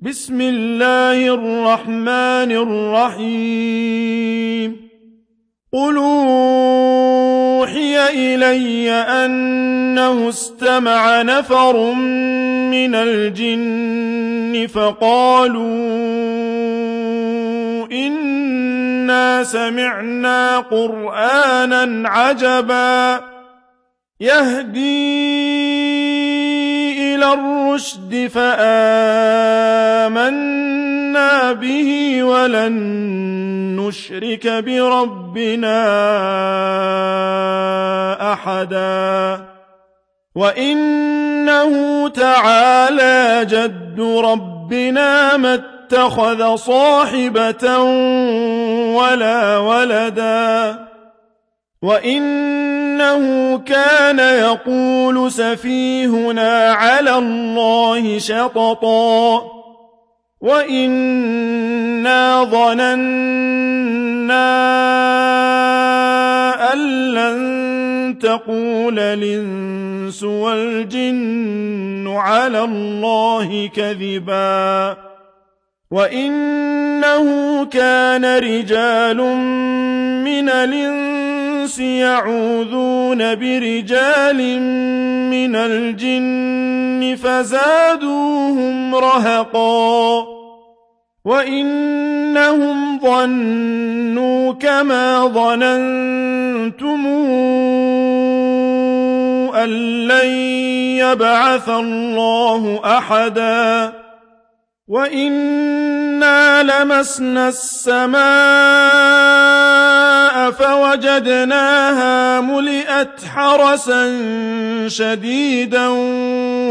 بسم الله الرحمن الرحيم. قل أوحي إلي أنه استمع نفر من الجن فقالوا إنا سمعنا قرآنا عجبا يهدي الرشد فآمنا به ولن نشرك بربنا أحدا وإنه تعالى جد ربنا ما اتخذ صاحبة ولا ولدا وَإِنَّهُ كَانَ يَقُولُ سَفِيهُنَا عَلَى اللَّهِ شَطَطًا وَإِنَّا ظَنَنَّا أَن لَّن تَقُولَ الْإِنسُ وَالْجِنُّ عَلَى اللَّهِ كَذِبًا وَإِنَّهُ كَانَ رِجَالٌ مِّنَ الْإِنسِ يَعُوذُونَ بِرِجَالٍ مِّنَ الْجِنِّ فَزَادُوهُمْ رَهَقًا وَإِنَّهُمْ ظَنُّوا كَمَا ظَنَنتُمْ أَن لَّن يَبْعَثَ اللَّهُ أَحَدًا وَإِنَّا لَمَسْنَا السَّمَاءَ فَوَجَدْنَاهَا مُلِئَتْ حَرَسًا شَدِيدًا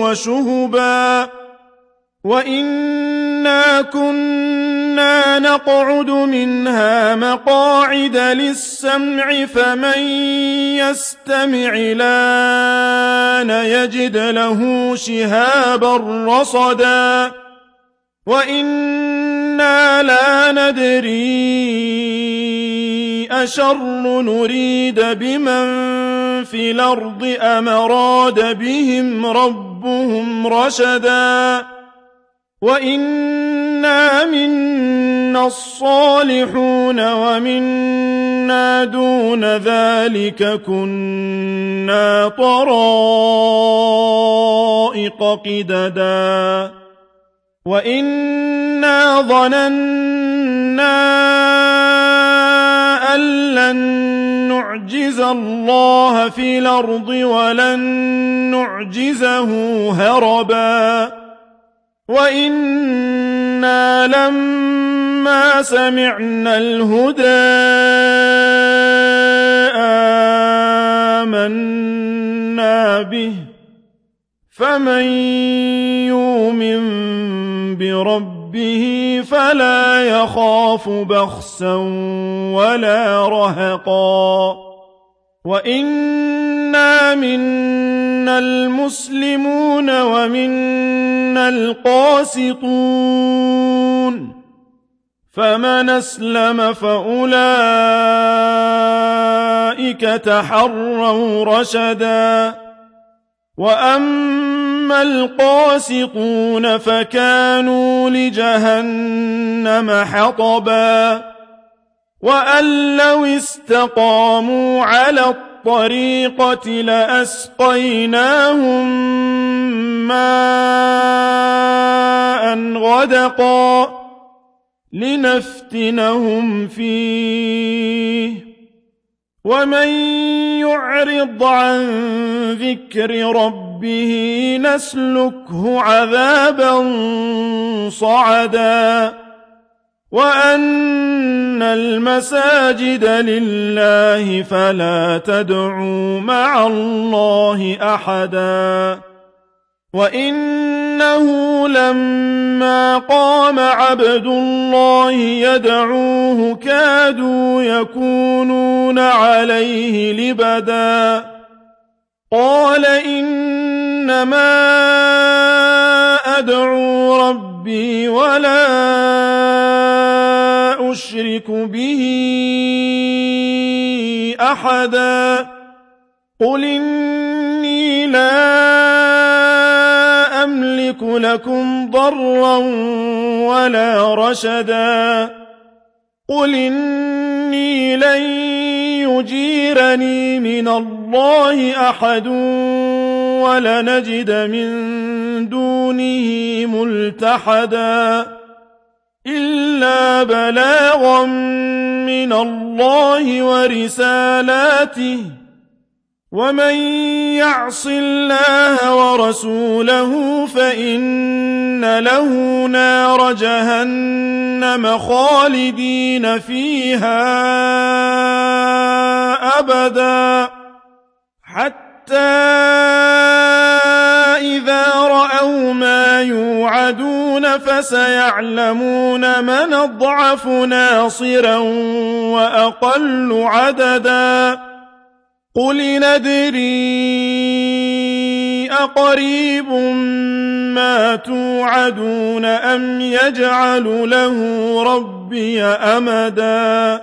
وَشُهُبًا. وَإِنَّا كُنَّا نَقْعُدُ مِنْهَا مَقَاعِدَ لِلسَّمْعِ فَمَن يَسْتَمِعِ الْآنَ يَجِدْ لَهُ شِهَابًا رَّصَدًا. وَإِنَّا لَا نَدْرِي أَشَرٌّ نُّرِيدَ بِمَن فِي الْأَرْضِ أَمْ أَرَادَ بِهِمْ رَبُّهُمْ رَشَدًا وَإِنَّا مِنَّا الصَّالِحُونَ وَمِنَّا دُونَ ذَٰلِكَ كُنَّا طَرَائِقَ قِدَدًا وَإِنَّا ظَنَنَّا أَن لَّن نُّعْجِزَ اللَّهَ فِي الْأَرْضِ وَلَن نُّعْجِزَهُ هَرَبًا وَإِنَّا لَمَّا سَمِعْنَا الْهُدَىٰ آمَنَّا بِهِ ۖ فَمَن يُؤْمِن بِرَبِّهِ فَلَا يَخَافُ بَخْسًا وَلَا رَهَقًا. وَإِنَّا مِنَّا الْمُسْلِمُونَ وَمِنَّا الْقَاسِطُونَ. فَمَنْ أَسْلَمَ فَأُولَٰئِكَ تَحَرَّوْا رَشَدًا. وَأَمَّا الْقَاسِطُونَ فَكَانُوا لِجَهَنَّمَ حَطَبًا وَأَن لَّوِ اسْتَقَامُوا عَلَى الطَّرِيقَةِ لَأَسْقَيْنَاهُم مَّاءً غَدَقًا لِّنَفْتِنَهُمْ فِيهِ وَمَن يُعْرِضْ عَن ذِكْرِ رَبِّهِ نَسْلُكْهُ عَذَابًا صَعَدًا وَأَنَّ الْمَسَاجِدَ لِلَّهِ فَلَا تَدْعُوا مَعَ اللَّهِ أَحَدًا وَإِنَّهُ لَمَّا قَامَ عَبْدُ اللَّهِ يَدْعُوهُ كَادُوا يَكُونُونَ عَلَيْهِ لِبَدًا قَالَ إِنَّمَا أَدْعُو رَبِّي وَلَا أُشْرِكُ بِهِ أَحَدًا قُلْ إِنِّي لَا أملك لكم ضرا ولا رشدا قل إني لن يجيرني من الله أحد ولنجد من دونه ملتحدا إلا بلاغا من الله ورسالاته ومن يعص الله ورسوله فإن له نار جهنم خالدين فيها أبدا حتى إذا رأوا ما يوعدون فسيعلمون من اضعف ناصرا وأقل عددا قل ندري أقريب ما توعدون أم يجعل له ربي أمدا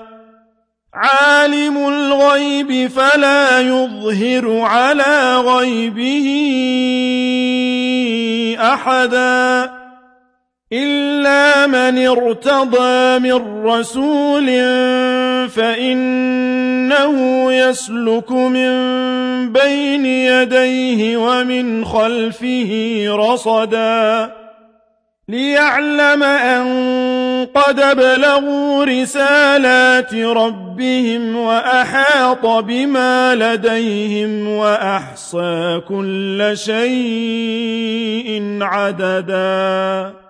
عالم الغيب فلا يظهر على غيبه أحدا إلا من ارتضى من رسول فإنه يسلك من بين يديه ومن خلفه رصدا ليعلم أن قد ابلغوا رسالات ربهم وأحاط بما لديهم وأحصى كل شيء عددا.